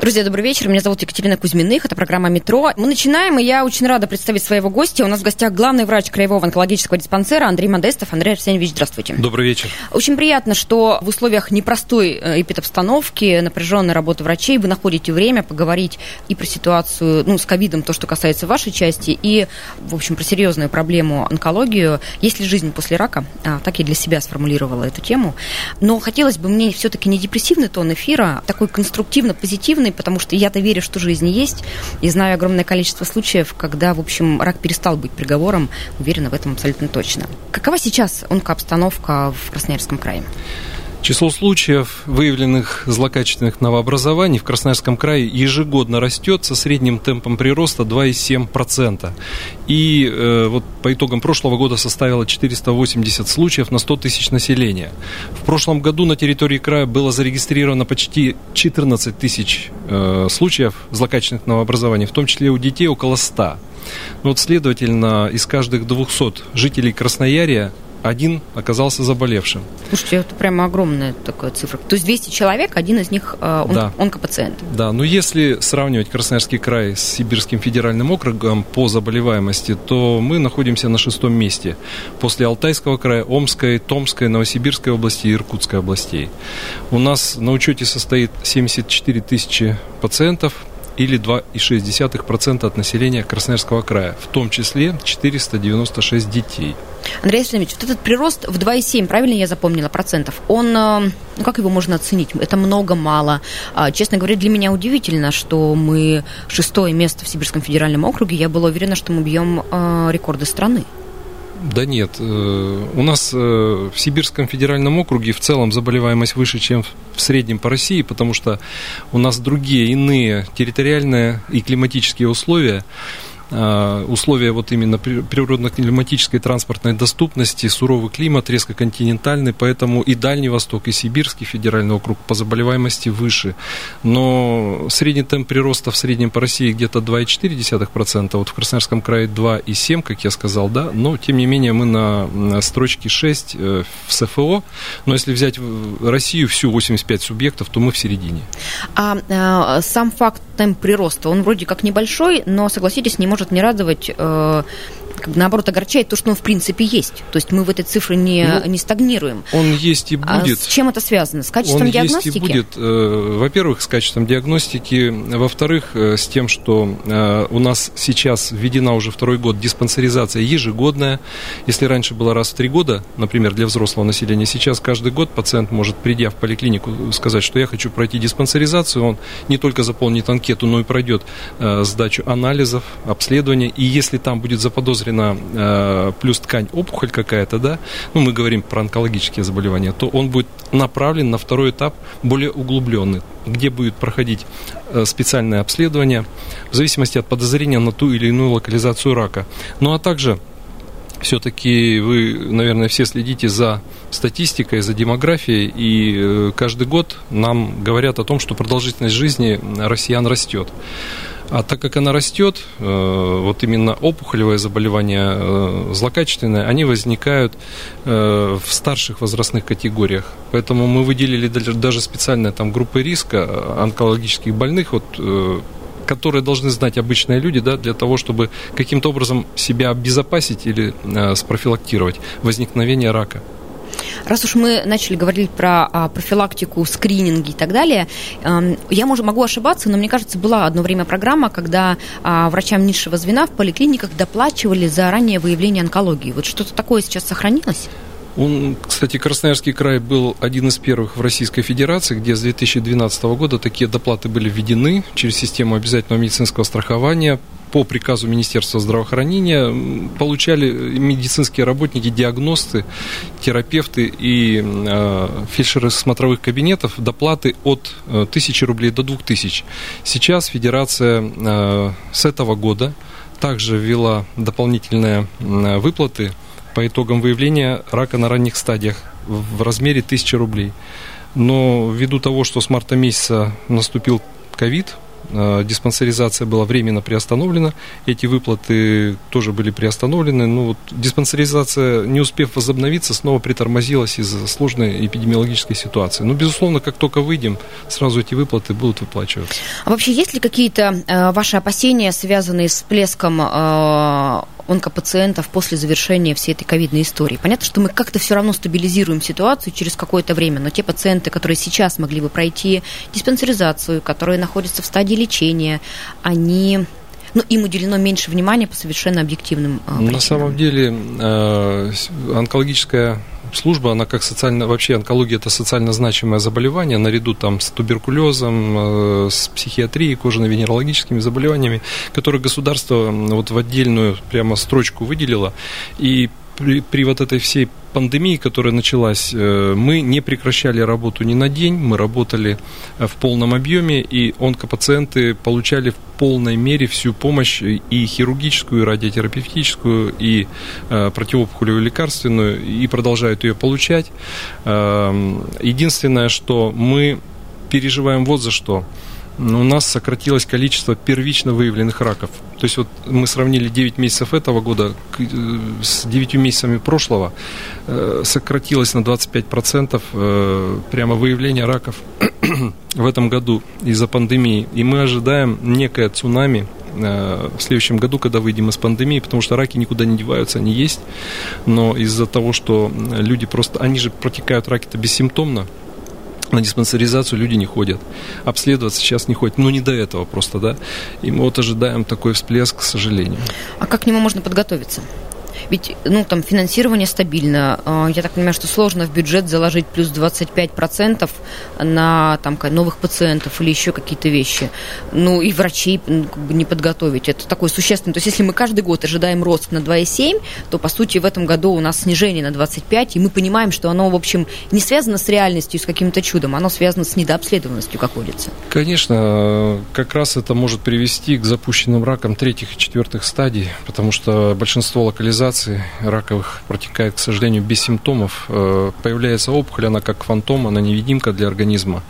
Друзья, добрый вечер. Меня зовут Екатерина Кузьминых. Это программа «Метро». Мы начинаем, и я очень рада представить своего гостя. У нас в гостях главный врач Краевого онкологического диспансера Андрей Модестов. Андрей Арсеньевич, здравствуйте. Добрый вечер. Очень приятно, что в условиях непростой э, эпидобстановки, напряженной работы врачей вы находите время поговорить и про ситуацию ну, с ковидом, то, что касается вашей части, и, в общем, про серьезную проблему онкологию. Есть ли жизнь после рака? А, так я для себя сформулировала эту тему. Но хотелось бы мне все-таки не депрессивный тон эфира, а такой конструктивно-позитивный, потому что я-то верю, что жизнь есть, и знаю огромное количество случаев, когда, в общем, рак перестал быть приговором, уверена в этом абсолютно точно. Какова сейчас онкообстановка в Красноярском крае? Число случаев, выявленных злокачественных новообразований в Красноярском крае ежегодно растет со средним темпом прироста 2,7%. И э, вот по итогам прошлого года составило 480 случаев на 100 тысяч населения. В прошлом году на территории края было зарегистрировано почти 14 тысяч э, случаев злокачественных новообразований, в том числе у детей около 100. Ну вот, следовательно, из каждых 200 жителей Красноярия один оказался заболевшим. Слушайте, это прямо огромная такая цифра. То есть 200 человек, один из них э, он, Да. онкопациент. Да, но если сравнивать Красноярский край с Сибирским федеральным округом по заболеваемости, то мы находимся на шестом месте. После Алтайского края, Омской, Томской, Новосибирской области и Иркутской областей. У нас на учете состоит 74 тысячи пациентов, или 2,6% от населения Красноярского края, в том числе 496 детей. Андрей Александрович, вот этот прирост в 2,7, правильно я запомнила, процентов, он, э, ну как его можно оценить? Это много, мало. А, Честно говоря, для меня удивительно, что мы шестое место в Сибирском федеральном округе. Я была уверена, что мы бьем э, рекорды страны. Да нет, э, у нас э, в Сибирском федеральном округе в целом заболеваемость выше, чем в среднем по России, потому что у нас другие, иные территориальные и климатические условия, условия вот именно при- природно-климатической транспортной доступности, суровый климат, резко континентальный, поэтому и Дальний Восток, и Сибирский федеральный округ по заболеваемости выше. Но средний темп прироста в среднем по России где-то 2,4%, вот в Красноярском крае 2,7%, как я сказал, да, но тем не менее мы на, строчке 6 э, в СФО, но если взять Россию всю 85 субъектов, то мы в середине. А э, сам факт темп прироста, он вроде как небольшой, но, согласитесь, не может не радовать, э, как бы наоборот огорчает то, что он в принципе есть. То есть мы в этой цифре не, Ну, не стагнируем. Он есть и А будет. с чем это связано? С качеством Он диагностики? есть и будет, э, во-первых, с качеством диагностики, во-вторых, э, с тем, что э, у нас сейчас введена уже второй год диспансеризация ежегодная. Если раньше было раз в три года, например, для взрослого населения, сейчас каждый год пациент может, придя в поликлинику, сказать, что я хочу пройти диспансеризацию. Он не только заполнит анкету, но и пройдет сдачу анализов, обследования. И если там будет заподозрена э, плюс ткань опухоль какая-то, да, ну мы говорим про онкологические заболевания, то он будет направлен на второй этап, более углубленный, где будет проходить э, специальное обследование в зависимости от подозрения на ту или иную локализацию рака. Ну а также все-таки вы, наверное, все следите за статистикой, за демографией, и э, каждый год нам говорят о том, что продолжительность жизни россиян растет. А так как она растет, э, вот именно опухолевое заболевание э, злокачественное, они возникают э, в старших возрастных категориях. Поэтому мы выделили даже- специальные там группы риска онкологических больных, вот, которые должны знать обычные люди, да, для того, чтобы каким-то образом себя обезопасить или спрофилактировать возникновение рака. Раз уж мы начали говорить про а, профилактику, скрининги и так далее, эм, я мож- могу ошибаться, но мне кажется, была одно время программа, когда а, врачам низшего звена в поликлиниках доплачивали за раннее выявление онкологии. Вот что-то такое сейчас сохранилось? Он, кстати, Красноярский край был один из первых в Российской Федерации, где с 2012 года такие доплаты были введены через систему обязательного медицинского страхования по приказу Министерства здравоохранения получали медицинские работники, диагносты, терапевты и э, фельдшеры смотровых кабинетов доплаты от 1000 рублей до 2000. Сейчас Федерация э, с этого года также ввела дополнительные э, выплаты по итогам выявления рака на ранних стадиях в размере 1000 рублей. Но ввиду того, что с марта месяца наступил ковид, Э, диспансеризация была временно приостановлена, эти выплаты тоже были приостановлены. Ну, вот диспансеризация, не успев возобновиться, снова притормозилась из-за сложной эпидемиологической ситуации. Но, безусловно, как только выйдем, сразу эти выплаты будут выплачиваться. А вообще есть ли какие-то э, ваши опасения, связанные с всплеском э, онкопациентов после завершения всей этой ковидной истории. Понятно, что мы как-то все равно стабилизируем ситуацию через какое-то время, но те пациенты, которые сейчас могли бы пройти диспансеризацию, которые находятся в стадии лечения, они ну, им уделено меньше внимания по совершенно объективным э, причинам. На самом деле э, онкологическая служба, она как социально, вообще онкология это социально значимое заболевание, наряду там с туберкулезом, э, с психиатрией, кожно-венерологическими заболеваниями, которые государство вот в отдельную прямо строчку выделило. И при, при вот этой всей пандемии, которая началась, э, мы не прекращали работу ни на день, мы работали э, в полном объеме, и онкопациенты получали в полной мере всю помощь и хирургическую, и радиотерапевтическую, и э, противоопухолевую лекарственную, и продолжают ее получать. Эм, единственное, что мы переживаем вот за что – у нас сократилось количество первично выявленных раков. То есть вот мы сравнили 9 месяцев этого года э, с 9 месяцами прошлого, э, сократилось на 25% э, прямо выявление раков в этом году из-за пандемии. И мы ожидаем некое цунами в следующем году, когда выйдем из пандемии, потому что раки никуда не деваются, они есть, но из-за того, что люди просто, они же протекают раки-то бессимптомно, на диспансеризацию люди не ходят. Обследоваться сейчас не ходят. Ну, не до этого просто, да. И мы вот ожидаем такой всплеск, к сожалению. А как к нему можно подготовиться? Ведь, ну, там, финансирование стабильно. А, я так понимаю, что сложно в бюджет заложить плюс 25% на там, новых пациентов или еще какие-то вещи. Ну, и врачей ну, не подготовить. Это такой существенный. То есть, если мы каждый год ожидаем рост на 2,7, то, по сути, в этом году у нас снижение на 25, и мы понимаем, что оно, в общем, не связано с реальностью, с каким-то чудом, оно связано с недообследованностью, как водится. Конечно, как раз это может привести к запущенным ракам третьих и четвертых стадий, потому что большинство локализаций операций раковых протекает, к сожалению, без симптомов. Э, появляется опухоль, она как фантом, она невидимка для организма.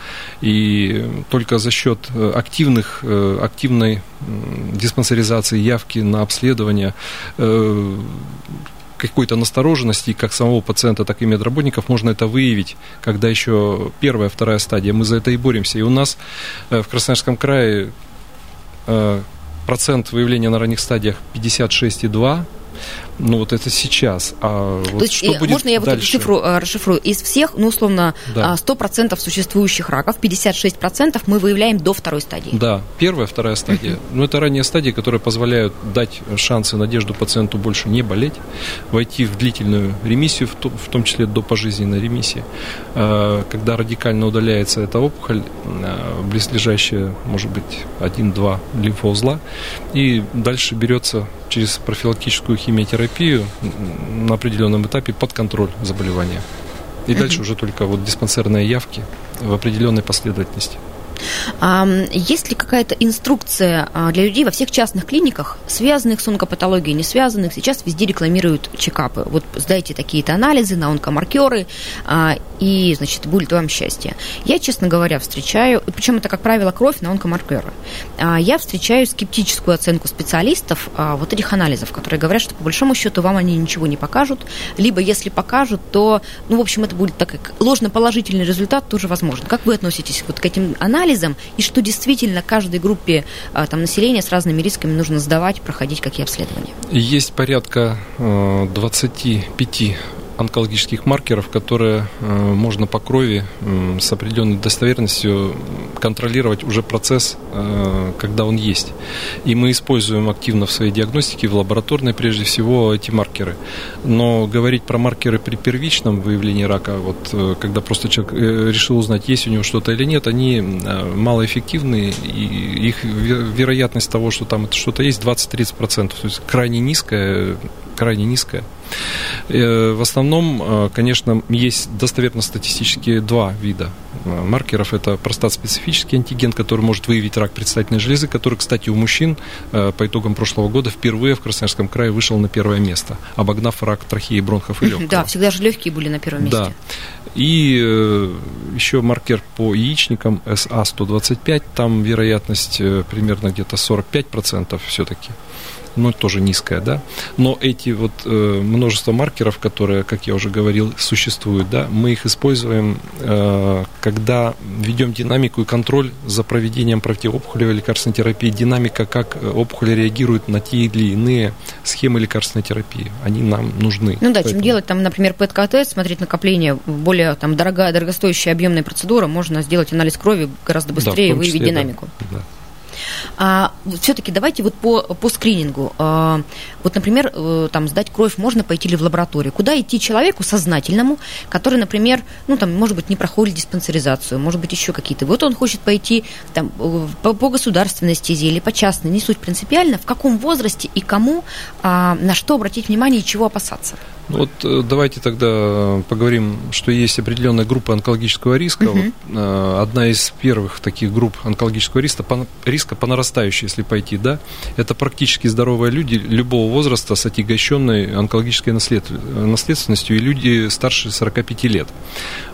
И только за счет э, активных, э, активной диспансеризации, явки на обследование, какой-то настороженности как самого пациента, так и медработников можно это выявить, когда еще первая, вторая стадия. Мы за это и боремся. И у нас в Красноярском крае процент выявления на ранних стадиях 56,2, ну, вот это сейчас. А вот есть, что будет можно я дальше? вот эту цифру э, расшифрую? Из всех, ну, условно, да. 100% а, существующих раков, 56% мы выявляем до второй стадии. Да, первая, вторая стадия. Ну, это ранние стадии, которые позволяют дать шансы, надежду пациенту больше не болеть, войти в длительную ремиссию, в том числе до пожизненной ремиссии. А, когда радикально удаляется эта опухоль, а, близлежащая, может быть, один-два лимфоузла, и дальше берется через профилактическую химиотерапию на определенном этапе под контроль заболевания. И дальше уже только вот диспансерные явки в определенной последовательности. А есть ли какая-то инструкция а, для людей во всех частных клиниках, связанных с онкопатологией, не связанных? Сейчас везде рекламируют чекапы. Вот сдайте такие-то анализы на онкомаркеры, а, и, значит, будет вам счастье. Я, честно говоря, встречаю, причем это, как правило, кровь на онкомаркеры. Я встречаю скептическую оценку специалистов вот этих анализов, которые говорят, что по большому счету вам они ничего не покажут, либо если покажут, то, ну, в общем, это будет так, как ложноположительный результат тоже возможен. Как вы относитесь вот к этим анализам? Анализам, и что действительно каждой группе а, там, населения с разными рисками нужно сдавать, проходить какие обследования? Есть порядка 25 э, онкологических маркеров, которые э, можно по крови с определенной достоверностью контролировать уже процесс, э, когда он есть. И мы используем активно в своей диагностике, в лабораторной прежде всего, эти маркеры. Но говорить про маркеры при первичном выявлении рака, вот э, когда просто человек решил узнать, есть у него что-то или нет, они малоэффективны, и их вероятность того, что там что-то есть, 20-30%, то есть крайне низкая, крайне низкая. Э, в основном, э, конечно, есть достоверно статистически два вида э, маркеров. Это простат-специфический антиген, который может выявить рак предстательной железы, который, кстати, у мужчин по итогам прошлого года впервые в Красноярском крае вышел на первое место, обогнав рак трахеи, бронхов и легкого. Да, всегда же легкие были на первом месте. Да. И еще маркер по яичникам SA-125, там вероятность примерно где-то 45% все-таки ну, тоже низкая, да. Но эти вот э, множество маркеров, которые, как я уже говорил, существуют, да, мы их используем, э, когда ведем динамику и контроль за проведением противоопухолевой лекарственной терапии, динамика, как опухоль реагирует на те или иные схемы лекарственной терапии. Они нам нужны. Ну да, Поэтому... чем делать, там, например, ПЭТ-КТ, смотреть накопление, более там дорогая, дорогостоящая объемная процедура, можно сделать анализ крови гораздо быстрее да, и выявить динамику. Да. А, все-таки давайте вот по, по скринингу. А, вот, например, э, там сдать кровь можно пойти ли в лабораторию? Куда идти человеку сознательному, который, например, ну там, может быть, не проходит диспансеризацию, может быть, еще какие-то. Вот он хочет пойти там э, по, по государственной стезе или по частной, не суть принципиально, в каком возрасте и кому, а, на что обратить внимание и чего опасаться? Ну вот э, давайте тогда поговорим, что есть определенная группа онкологического риска. Угу. Вот, э, одна из первых таких групп онкологического риска по, риска по нарастающей, если пойти, да, это практически здоровые люди любого возраста с отягощенной онкологической наслед, наследственностью и люди старше 45 лет.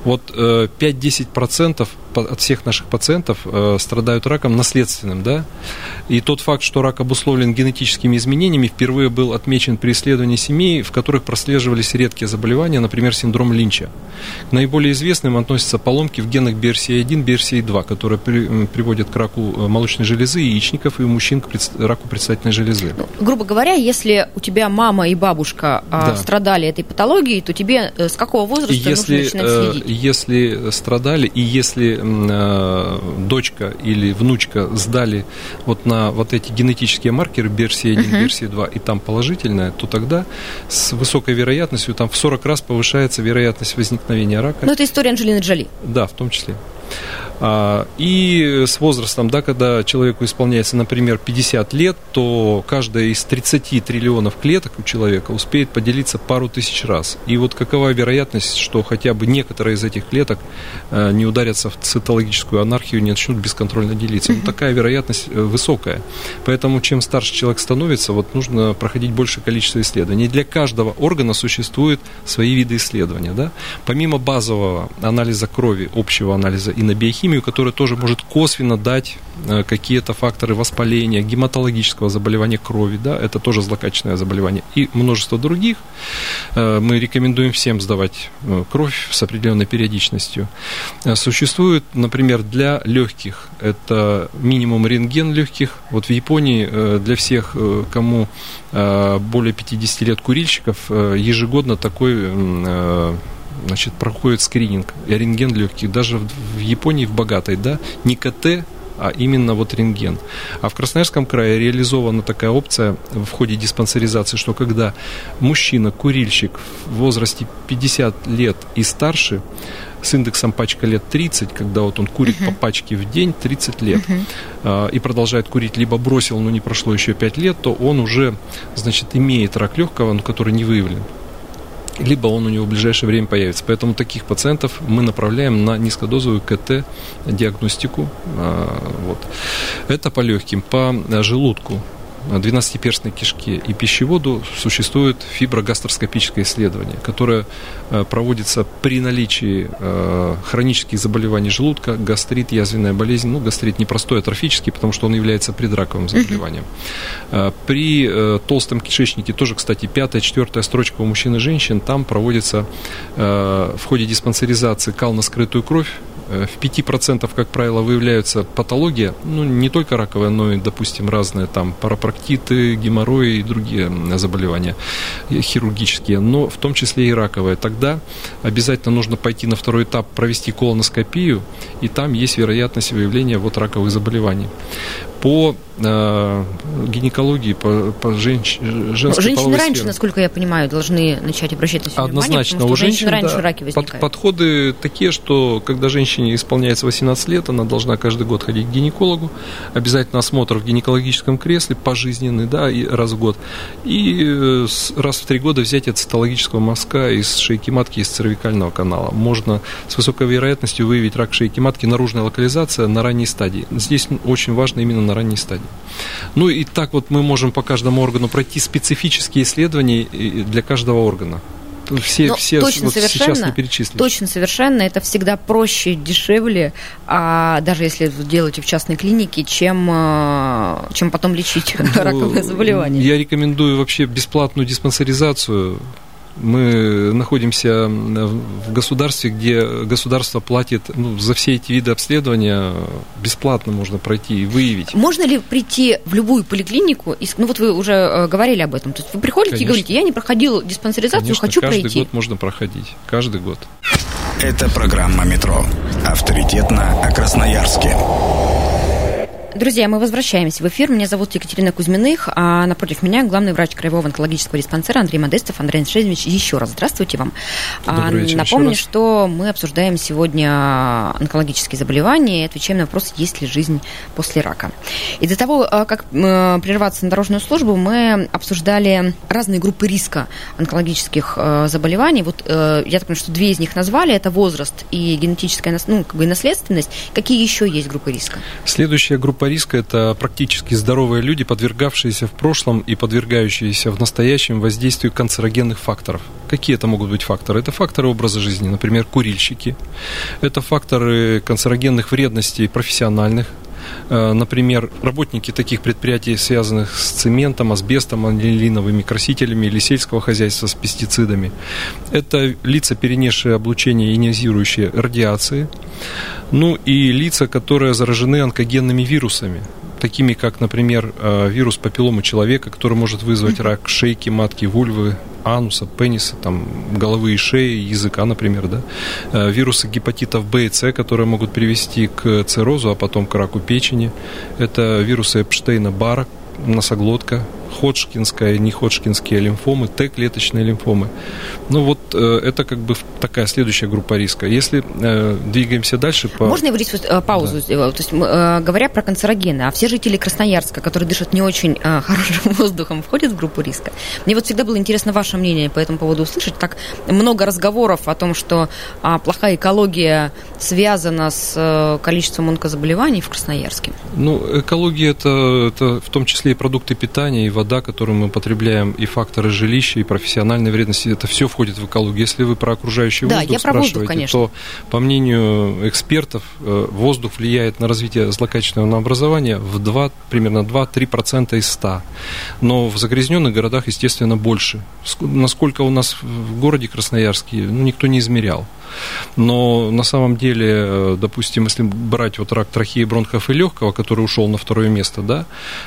Вот 5-10% э, от всех наших пациентов страдают раком наследственным, да, и тот факт, что рак обусловлен генетическими изменениями, впервые был отмечен при исследовании семей, в которых прослеживались редкие заболевания, например, синдром Линча. К наиболее известным относятся поломки в генах BRCA1, BRCA2, которые при, приводят к раку э, молочной железы, яичников и у мужчин к пред, раку предстательной железы. Ну, грубо говоря, если у тебя мама и бабушка а, да. страдали этой патологией, то тебе э, с какого возраста если, нужно начинать следить? Если страдали и если э, дочка или внучка сдали вот на вот эти генетические маркеры BRCA1, uh-huh. BRCA2 и там положительное, то тогда с высокой вероятностью вероятностью, там в 40 раз повышается вероятность возникновения рака. Ну, это история Анджелины Джоли. Да, в том числе. А, и с возрастом, да, когда человеку исполняется, например, 50 лет, то каждая из 30 триллионов клеток у человека успеет поделиться пару тысяч раз. И вот какова вероятность, что хотя бы некоторые из этих клеток э, не ударятся в цитологическую анархию, не начнут бесконтрольно делиться. Ну, такая вероятность э, высокая. Поэтому чем старше человек становится, вот нужно проходить большее количество исследований. Для каждого органа существуют свои виды исследования. Да? Помимо базового анализа крови, общего анализа и на биохимии, химию, которая тоже может косвенно дать э, какие-то факторы воспаления, гематологического заболевания крови, да, это тоже злокачественное заболевание, и множество других. Э, мы рекомендуем всем сдавать э, кровь с определенной периодичностью. Существует, например, для легких, это минимум рентген легких. Вот в Японии для всех, кому более 50 лет курильщиков, ежегодно такой значит, проходит скрининг, рентген легких, даже в, Японии, в богатой, да, не КТ, а именно вот рентген. А в Красноярском крае реализована такая опция в ходе диспансеризации, что когда мужчина, курильщик в возрасте 50 лет и старше, с индексом пачка лет 30, когда вот он курит uh-huh. по пачке в день 30 лет uh-huh. и продолжает курить, либо бросил, но не прошло еще 5 лет, то он уже, значит, имеет рак легкого, но который не выявлен либо он у него в ближайшее время появится. Поэтому таких пациентов мы направляем на низкодозовую КТ-диагностику. А, вот. Это по легким. По желудку 12-перстной кишке и пищеводу существует фиброгастроскопическое исследование, которое э, проводится при наличии э, хронических заболеваний желудка, гастрит, язвенная болезнь, ну, гастрит непростой, атрофический, потому что он является предраковым заболеванием. Э, при толстом кишечнике тоже, кстати, пятая, четвертая строчка у мужчин и женщин, там проводится в ходе диспансеризации кал на скрытую кровь, в 5%, как правило, выявляются патология, ну, не только раковая, но и, допустим, разные там парапроктиты, геморрои и другие заболевания хирургические, но в том числе и раковые. Тогда обязательно нужно пойти на второй этап, провести колоноскопию, и там есть вероятность выявления вот раковых заболеваний по э, гинекологии, по, по женщ, женской Женщины раньше, сферы. насколько я понимаю, должны начать обращать на себя Однозначно. внимание, у женщин раньше да, раки возникают. Под, подходы такие, что когда женщине исполняется 18 лет, она должна каждый год ходить к гинекологу, обязательно осмотр в гинекологическом кресле, пожизненный, да, и раз в год, и э, раз в три года взятие цитологического мазка из шейки матки, из цервикального канала. Можно с высокой вероятностью выявить рак шейки матки, наружная локализация на ранней стадии. Здесь очень важно именно на ранней стадии. Ну и так вот мы можем по каждому органу пройти специфические исследования для каждого органа. Все, все точно вот сейчас не перечислить. Точно совершенно. Это всегда проще, дешевле, а даже если делать в частной клинике, чем, а, чем потом лечить ну, раковые заболевания. Я рекомендую вообще бесплатную диспансеризацию мы находимся в государстве, где государство платит ну, за все эти виды обследования бесплатно можно пройти и выявить. Можно ли прийти в любую поликлинику? И, ну вот вы уже э, говорили об этом. То есть вы приходите Конечно. и говорите, я не проходил диспансеризацию, Конечно, хочу каждый пройти. Каждый год можно проходить. Каждый год. Это программа «Метро». Авторитетно о Красноярске. Друзья, мы возвращаемся в эфир. Меня зовут Екатерина Кузьминых, а напротив меня главный врач Краевого онкологического диспансера Андрей Модестов. Андрей Аншевич, еще раз здравствуйте вам. Добрый вечер, Напомню, что мы обсуждаем сегодня онкологические заболевания и отвечаем на вопрос, есть ли жизнь после рака. И до того, а, как прерваться на дорожную службу, мы обсуждали разные группы риска онкологических а, заболеваний. Вот э, я так понимаю, что две из них назвали. Это возраст и генетическая ну, как бы наследственность. Какие еще есть группы риска? Следующая группа группа риска – это практически здоровые люди, подвергавшиеся в прошлом и подвергающиеся в настоящем воздействию канцерогенных факторов. Какие это могут быть факторы? Это факторы образа жизни, например, курильщики. Это факторы канцерогенных вредностей профессиональных, например, работники таких предприятий, связанных с цементом, асбестом, анилиновыми красителями или сельского хозяйства с пестицидами. Это лица, перенесшие облучение ионизирующей радиации. Ну и лица, которые заражены онкогенными вирусами такими как, например, э, вирус папилломы человека, который может вызвать рак шейки, матки, вульвы, ануса, пениса, там, головы и шеи, языка, например, да, э, вирусы гепатитов Б и С, которые могут привести к циррозу, а потом к раку печени, это вирусы Эпштейна-Барра, носоглотка, ходжкинская и неходжкинские лимфомы, Т-клеточные лимфомы. Ну вот э, это как бы такая следующая группа риска. Если э, двигаемся дальше по... Можно я здесь э, паузу да. То есть, говоря про канцерогены, а все жители Красноярска, которые дышат не очень хорошим воздухом, входят в группу риска? Мне вот всегда было интересно ваше мнение по этому поводу услышать. Так много разговоров о том, что э, плохая экология связана с количеством онкозаболеваний в Красноярске. Ну, экология это, это в том числе и продукты питания, и вода, которую мы потребляем, и факторы жилища, и профессиональной вредности, это все входит в экологию. Если вы про окружающий да, воздух я спрашиваете, про воздух, конечно. то, по мнению экспертов, э, воздух влияет на развитие злокачественного образования в 2, примерно 2-3% из 100. Но в загрязненных городах, естественно, больше. Насколько у нас в городе Красноярске, ну, никто не измерял. Но на самом деле, э, допустим, если брать вот рак трахеи, бронхов и легкого, который ушел на второе место, да,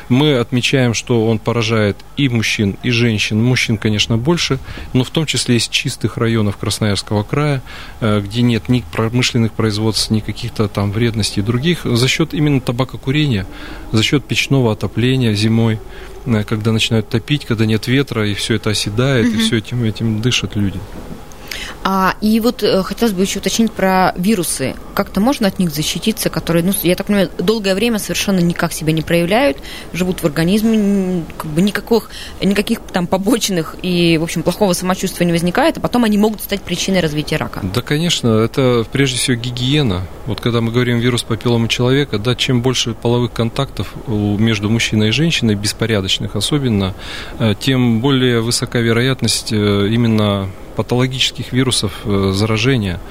мы отмечаем, что он поражает и мужчин, и женщин. Мужчин, конечно, больше, но в том числе из чистых районов Красноярского края, э, где нет ни промышленных производств, ни каких-то там вредностей других, за счет именно табакокурения, за счет печного отопления зимой, э, когда начинают топить, когда нет ветра, и все это оседает, угу. и все этим, этим дышат люди. А, и вот э, хотелось бы еще уточнить про вирусы. Как-то можно от них защититься, которые, ну, я так понимаю, долгое время совершенно никак себя не проявляют, живут в организме, как бы никаких, никаких там побочных и, в общем, плохого самочувствия не возникает, а потом они могут стать причиной развития рака. Да, конечно, это прежде всего гигиена. Вот когда мы говорим вирус папилломы человека, да, чем больше половых контактов между мужчиной и женщиной, беспорядочных особенно, э, тем более высока вероятность э, именно патологических вирусов заражения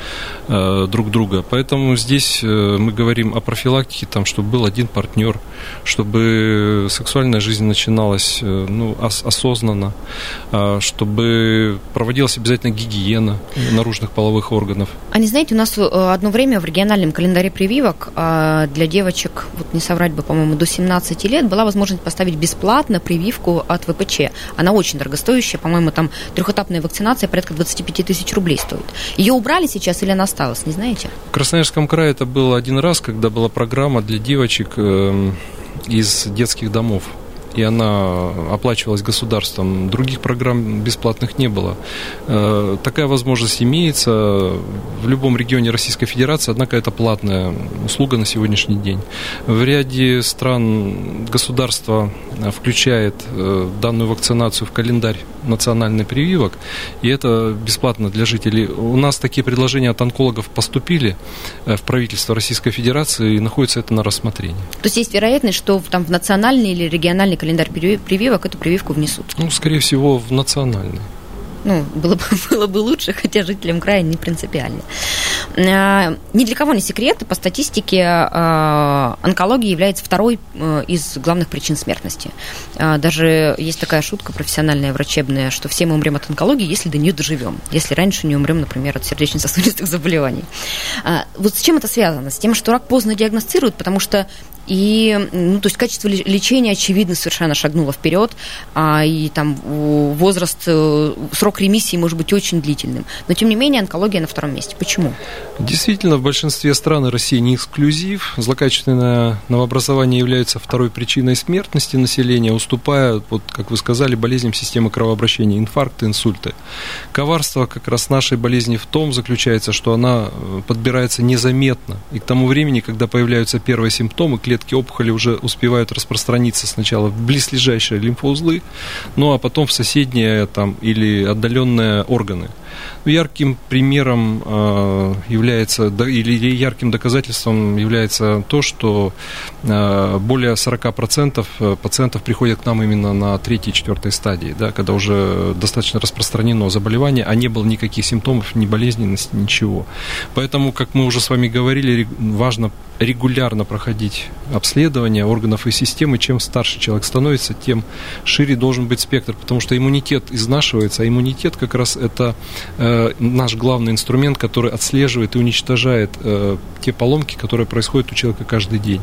друг друга. Поэтому здесь мы говорим о профилактике, там, чтобы был один партнер, чтобы сексуальная жизнь начиналась ну, осознанно, чтобы проводилась обязательно гигиена наружных половых органов. А не знаете, у нас одно время в региональном календаре прививок для девочек, вот не соврать бы, по-моему, до 17 лет была возможность поставить бесплатно прививку от ВПЧ. Она очень дорогостоящая, по-моему, там трехэтапная вакцинация порядка 25 тысяч рублей стоит. Ее убрали сейчас или она осталась, не знаете? В Красноярском крае это было один раз, когда была программа для девочек эм, из детских домов и она оплачивалась государством. Других программ бесплатных не было. Э, такая возможность имеется в любом регионе Российской Федерации, однако это платная услуга на сегодняшний день. В ряде стран государство включает э, данную вакцинацию в календарь национальный прививок, и это бесплатно для жителей. У нас такие предложения от онкологов поступили э, в правительство Российской Федерации, и находится это на рассмотрении. То есть есть вероятность, что там в национальный или региональный календарь прививок эту прививку внесут? Ну, скорее всего, в национальный. Ну, было бы, было бы лучше, хотя жителям края не принципиально. А, ни для кого не секрет, по статистике а, онкология является второй э, из главных причин смертности. А, даже есть такая шутка профессиональная, врачебная, что все мы умрем от онкологии, если до нее доживем. Если раньше не умрем, например, от сердечно-сосудистых заболеваний. Вот с чем это связано? С тем, что рак поздно диагностируют, потому что и, ну, то есть качество лечения, очевидно, совершенно шагнуло вперед, а, и там возраст, э, срок ремиссии может быть очень длительным. Но, тем не менее, онкология на втором месте. Почему? Действительно, в большинстве стран России не эксклюзив. Злокачественное новообразование является второй причиной смертности населения, уступая, вот, как вы сказали, болезням системы кровообращения, инфаркты, инсульты. Коварство как раз нашей болезни в том заключается, что она э, подбирается незаметно. И к тому времени, когда появляются первые симптомы, клетки клетки опухоли уже успевают распространиться сначала в близлежащие лимфоузлы, ну а потом в соседние там, или отдаленные органы. Ярким примером э, является, или ярким доказательством является то, что э, более 40% э, пациентов приходят к нам именно на третьей и четвертой стадии, да, когда уже достаточно распространено заболевание, а не было никаких симптомов, ни болезненности, ничего. Поэтому, как мы уже с вами говорили, важно регулярно проходить обследование органов и системы. Чем старше человек становится, тем шире должен быть спектр, потому что иммунитет изнашивается, а иммунитет как раз это Э, наш главный инструмент, который отслеживает и уничтожает э, те поломки, которые происходят у человека каждый день.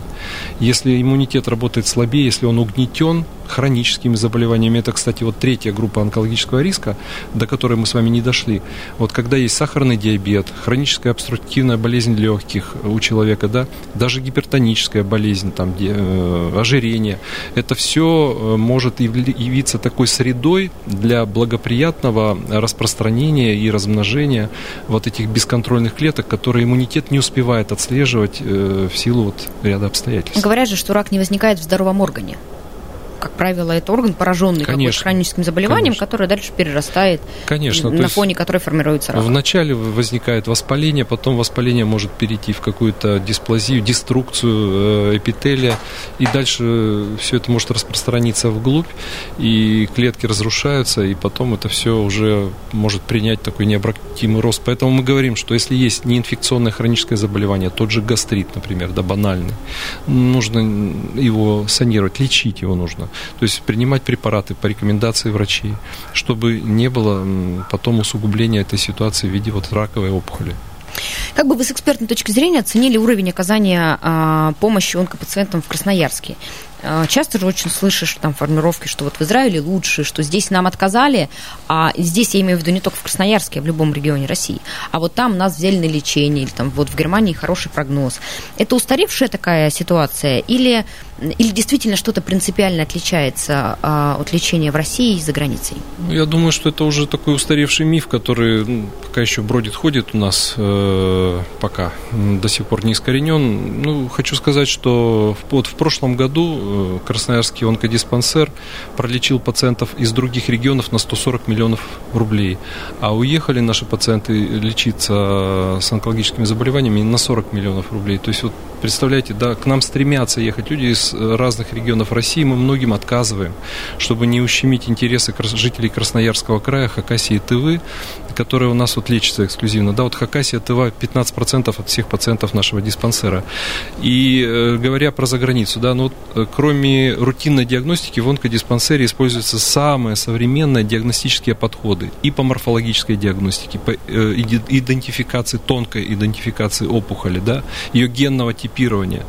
Если иммунитет работает слабее, если он угнетен хроническими заболеваниями, это, кстати, вот третья группа онкологического риска, до которой мы с вами не дошли. Вот когда есть сахарный диабет, хроническая обструктивная болезнь легких у человека, да, даже гипертоническая болезнь, там, э, ожирение, это все может явиться такой средой для благоприятного распространения и размножения вот этих бесконтрольных клеток, которые иммунитет не успевает отслеживать э, в силу вот ряда обстоятельств. Говорят же, что рак не возникает в здоровом органе как правило, это орган, пораженный Конечно. хроническим заболеванием, Конечно. которое дальше перерастает, Конечно. на фоне которой формируется рак. Вначале возникает воспаление, потом воспаление может перейти в какую-то дисплазию, деструкцию э, эпителия, и дальше все это может распространиться вглубь, и клетки разрушаются, и потом это все уже может принять такой необратимый рост. Поэтому мы говорим, что если есть неинфекционное хроническое заболевание, тот же гастрит, например, да, банальный, нужно его санировать, лечить его нужно. То есть принимать препараты по рекомендации врачей, чтобы не было потом усугубления этой ситуации в виде вот раковой опухоли. Как бы вы с экспертной точки зрения оценили уровень оказания а, помощи онкопациентам в Красноярске? А, часто же очень слышишь там формировки, что вот в Израиле лучше, что здесь нам отказали, а здесь я имею в виду не только в Красноярске, а в любом регионе России, а вот там нас взяли на лечение, или там вот в Германии хороший прогноз. Это устаревшая такая ситуация или, или действительно что-то принципиально отличается а, от лечения в России и за границей? Ну, я думаю, что это уже такой устаревший миф, который ну, пока еще бродит, ходит у нас э, пока до сих пор не искоренен. Ну, хочу сказать, что вот в прошлом году Э, Красноярский онкодиспансер пролечил пациентов из других регионов на 140 миллионов рублей. А уехали наши пациенты лечиться с онкологическими заболеваниями на 40 миллионов рублей. То есть вот представляете, да, к нам стремятся ехать люди из разных регионов России, мы многим отказываем, чтобы не ущемить интересы жителей Красноярского края, Хакасии и Тывы, которая у нас вот лечится эксклюзивно. Да, вот Хакасия, ТВА 15% от всех пациентов нашего диспансера. И э, говоря про заграницу, да, ну, вот, кроме рутинной диагностики в онкодиспансере используются самые современные диагностические подходы и по морфологической диагностике, по идентификации, тонкой идентификации опухоли, да, ее генного типирования,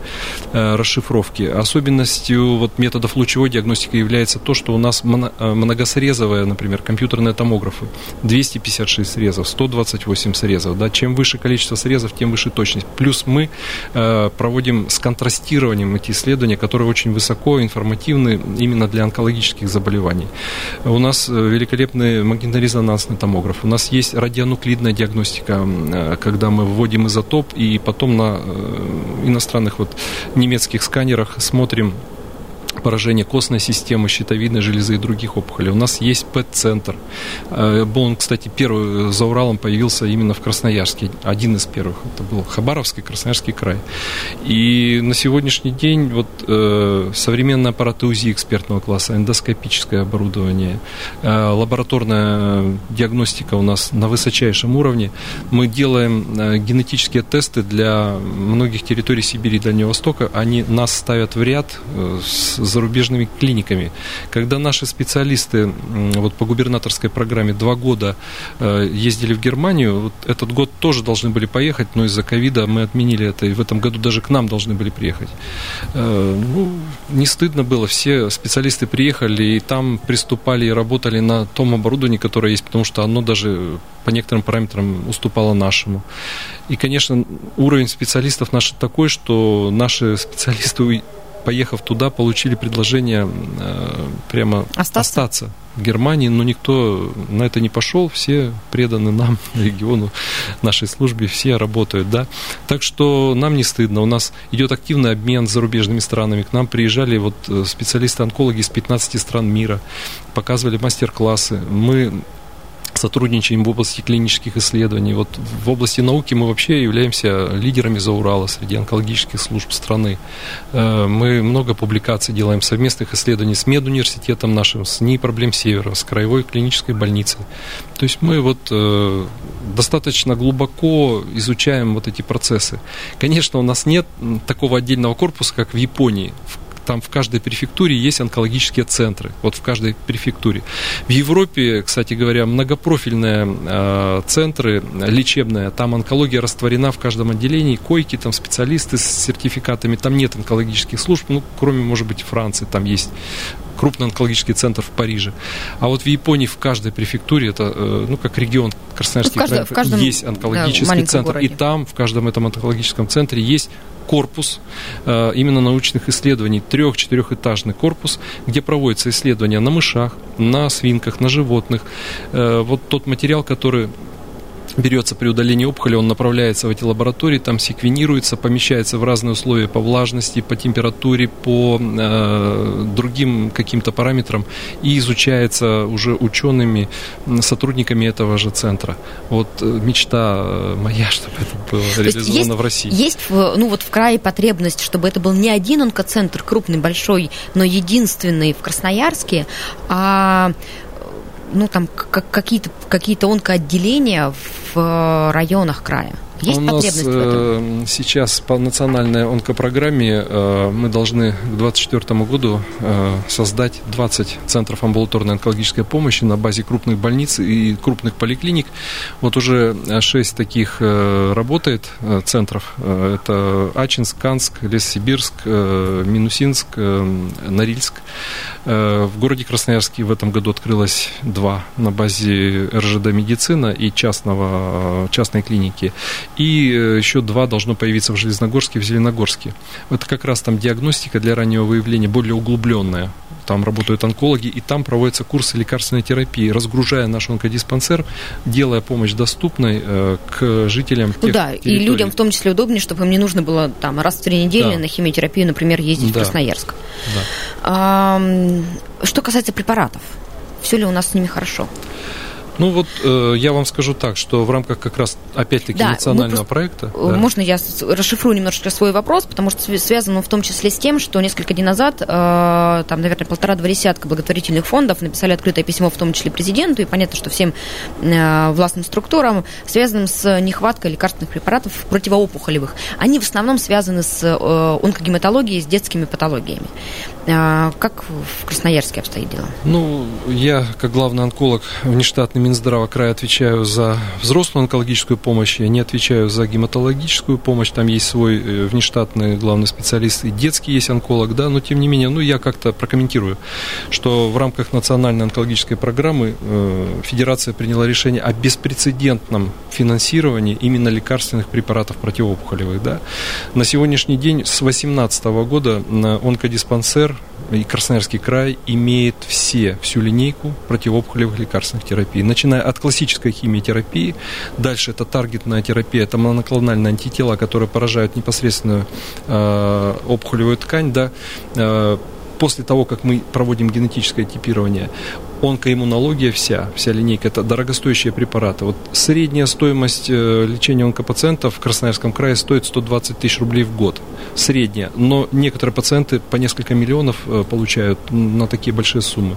расшифровки. Особенностью вот методов лучевой диагностики является то, что у нас многосрезовая, например, компьютерные томографы. 256 срезов, 128 срезов. Да? Чем выше количество срезов, тем выше точность. Плюс мы э, проводим с контрастированием эти исследования, которые очень высоко информативны именно для онкологических заболеваний. У нас э, великолепный магнитно-резонансный томограф. У нас есть радионуклидная диагностика, э, когда мы вводим изотоп и потом на э, иностранных вот немецких сканерах смотрим поражение костной системы, щитовидной железы и других опухолей. У нас есть ПЭТ-центр. Э, он, кстати, первый за Уралом появился именно в Красноярске. Один из первых. Это был Хабаровский, Красноярский край. И на сегодняшний день вот э, современные аппараты УЗИ экспертного класса, эндоскопическое оборудование, э, лабораторная диагностика у нас на высочайшем уровне. Мы делаем э, генетические тесты для многих территорий Сибири и Дальнего Востока. Они нас ставят в ряд э, с зарубежными клиниками. Когда наши специалисты вот по губернаторской программе два года э, ездили в Германию, вот этот год тоже должны были поехать, но из-за ковида мы отменили это, и в этом году даже к нам должны были приехать. Э, ну, не стыдно было, все специалисты приехали, и там приступали и работали на том оборудовании, которое есть, потому что оно даже по некоторым параметрам уступало нашему. И, конечно, уровень специалистов наш такой, что наши специалисты поехав туда, получили предложение э, прямо остаться? остаться в Германии, но никто на это не пошел, все преданы нам, региону, нашей службе, все работают, да. Так что нам не стыдно, у нас идет активный обмен с зарубежными странами, к нам приезжали вот э, специалисты-онкологи из 15 стран мира, показывали мастер-классы, мы сотрудничаем в области клинических исследований. Вот в области науки мы вообще являемся лидерами за Урала среди онкологических служб страны. Э, мы много публикаций делаем, совместных исследований с медуниверситетом нашим, с НИИ проблем Севера, с Краевой клинической больницей. То есть мы вот э, достаточно глубоко изучаем вот эти процессы. Конечно, у нас нет такого отдельного корпуса, как в Японии, в там в каждой префектуре есть онкологические центры. Вот в каждой префектуре. В Европе, кстати говоря, многопрофильные э, центры лечебные. Там онкология растворена в каждом отделении. Койки, там специалисты с сертификатами. Там нет онкологических служб, ну, кроме, может быть, Франции. Там есть крупный онкологический центр в Париже. А вот в Японии в каждой префектуре, это, э, ну, как регион Красноярский ну, край, каждом, есть онкологический да, центр. Городе. И там, в каждом этом онкологическом центре есть корпус э, именно научных исследований, трех-четырехэтажный корпус, где проводятся исследования на мышах, на свинках, на животных. Э, вот тот материал, который берется при удалении опухоли, он направляется в эти лаборатории, там секвенируется, помещается в разные условия по влажности, по температуре, по э, другим каким-то параметрам и изучается уже учеными, сотрудниками этого же центра. Вот э, мечта э, моя, чтобы это было То реализовано есть, в России. Есть ну, вот в крае потребность, чтобы это был не один онкоцентр крупный, большой, но единственный в Красноярске, а ну, там какие-то какие онкоотделения в э, районах края? Есть У нас э, сейчас по национальной онкопрограмме э, мы должны к 2024 году э, создать 20 центров амбулаторной онкологической помощи на базе крупных больниц и крупных поликлиник. Вот уже 6 таких э, работает э, центров. Э, это Ачинск, Канск, Лессибирск, э, Минусинск, э, Норильск. Э, в городе Красноярске в этом году открылось два на базе РЖД медицина и частного, э, частной клиники. И э, еще два должно появиться в Железногорске и в Зеленогорске. Это как раз там диагностика для раннего выявления более углубленная. Там работают онкологи, и там проводятся курсы лекарственной терапии, разгружая наш онкодиспансер, делая помощь доступной э, к жителям ну, Да, территорий. и людям в том числе удобнее, чтобы им не нужно было там раз в три недели да. на химиотерапию, например, ездить да. в Красноярск. Да. А, что касается препаратов, все ли у нас с ними хорошо? Ну вот э, я вам скажу так, что в рамках как раз опять-таки да, национального просто, проекта. Э, да. Можно я расшифрую немножечко свой вопрос, потому что связан он в том числе с тем, что несколько дней назад, э, там, наверное, полтора-два десятка благотворительных фондов написали открытое письмо, в том числе президенту, и понятно, что всем э, властным структурам, связанным с нехваткой лекарственных препаратов противоопухолевых. Они в основном связаны с э, онкогематологией, с детскими патологиями. Э, как в Красноярске обстоит дело? Ну, я, как главный онколог внештатный Минздрава края, отвечаю за взрослую онкологическую помощь, я не отвечаю за гематологическую помощь, там есть свой э, внештатный главный специалист, и детский есть онколог, да, но тем не менее, ну, я как-то прокомментирую, что в рамках национальной онкологической программы э, Федерация приняла решение о беспрецедентном финансировании именно лекарственных препаратов противоопухолевых, да. На сегодняшний день с 2018 года онкодиспансер и Красноярский край имеет все, всю линейку противоопухолевых лекарственных терапий. Начиная от классической химиотерапии, дальше это таргетная терапия, это моноклональные антитела, которые поражают непосредственно э, опухолевую ткань, да, э, после того, как мы проводим генетическое типирование, онкоиммунология вся, вся линейка, это дорогостоящие препараты. Вот средняя стоимость э, лечения онкопациентов в Красноярском крае стоит 120 тысяч рублей в год. Средняя. Но некоторые пациенты по несколько миллионов э, получают на такие большие суммы.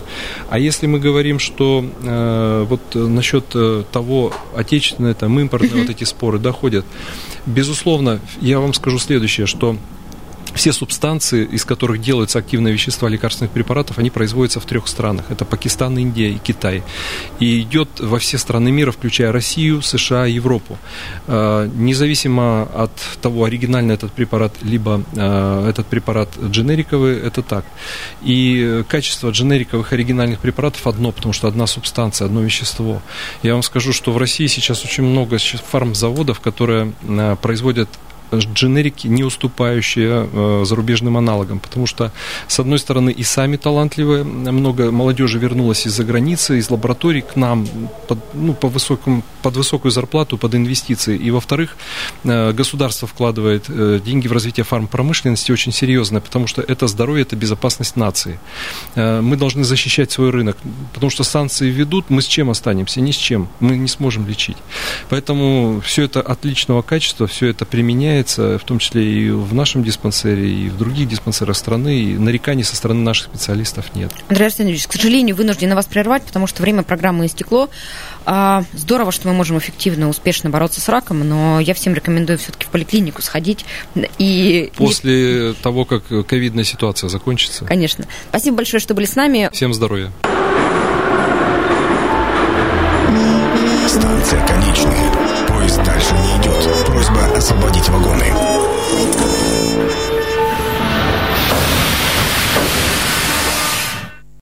А если мы говорим, что э, вот насчет того, отечественное, там, импортные вот эти споры доходят, безусловно, я вам скажу следующее, что все субстанции, из которых делаются активные вещества лекарственных препаратов, они производятся в трех странах. Это Пакистан, Индия и Китай. И идет во все страны мира, включая Россию, США и Европу. А, независимо от того, оригинальный этот препарат, либо а, этот препарат дженериковый, это так. И качество дженериковых оригинальных препаратов одно, потому что одна субстанция, одно вещество. Я вам скажу, что в России сейчас очень много фармзаводов, которые а, производят дженерики, не уступающие э, зарубежным аналогам, потому что, с одной стороны, и сами талантливые, много молодежи вернулось из-за границы, из лабораторий к нам под, ну, по высокому, под высокую зарплату, под инвестиции, и, во-вторых, э, государство вкладывает э, деньги в развитие фармпромышленности очень серьезно, потому что это здоровье, это безопасность нации. Мы должны защищать свой рынок, потому что санкции ведут, мы с чем останемся? Ни с чем. Мы не сможем лечить. Поэтому все это отличного качества, все это применяется применяется, в том числе и в нашем диспансере, и в других диспансерах страны, и нареканий со стороны наших специалистов нет. Андрей Арсеньевич, к сожалению, вынуждена вас прервать, потому что время программы истекло. А, здорово, что мы можем эффективно, успешно бороться с раком, но я всем рекомендую все-таки в поликлинику сходить и... После того, как ковидная ситуация закончится. Конечно. Спасибо большое, что были с нами. Всем здоровья. Станция конечная. Поезд дальше не идет. Освободить вагоны.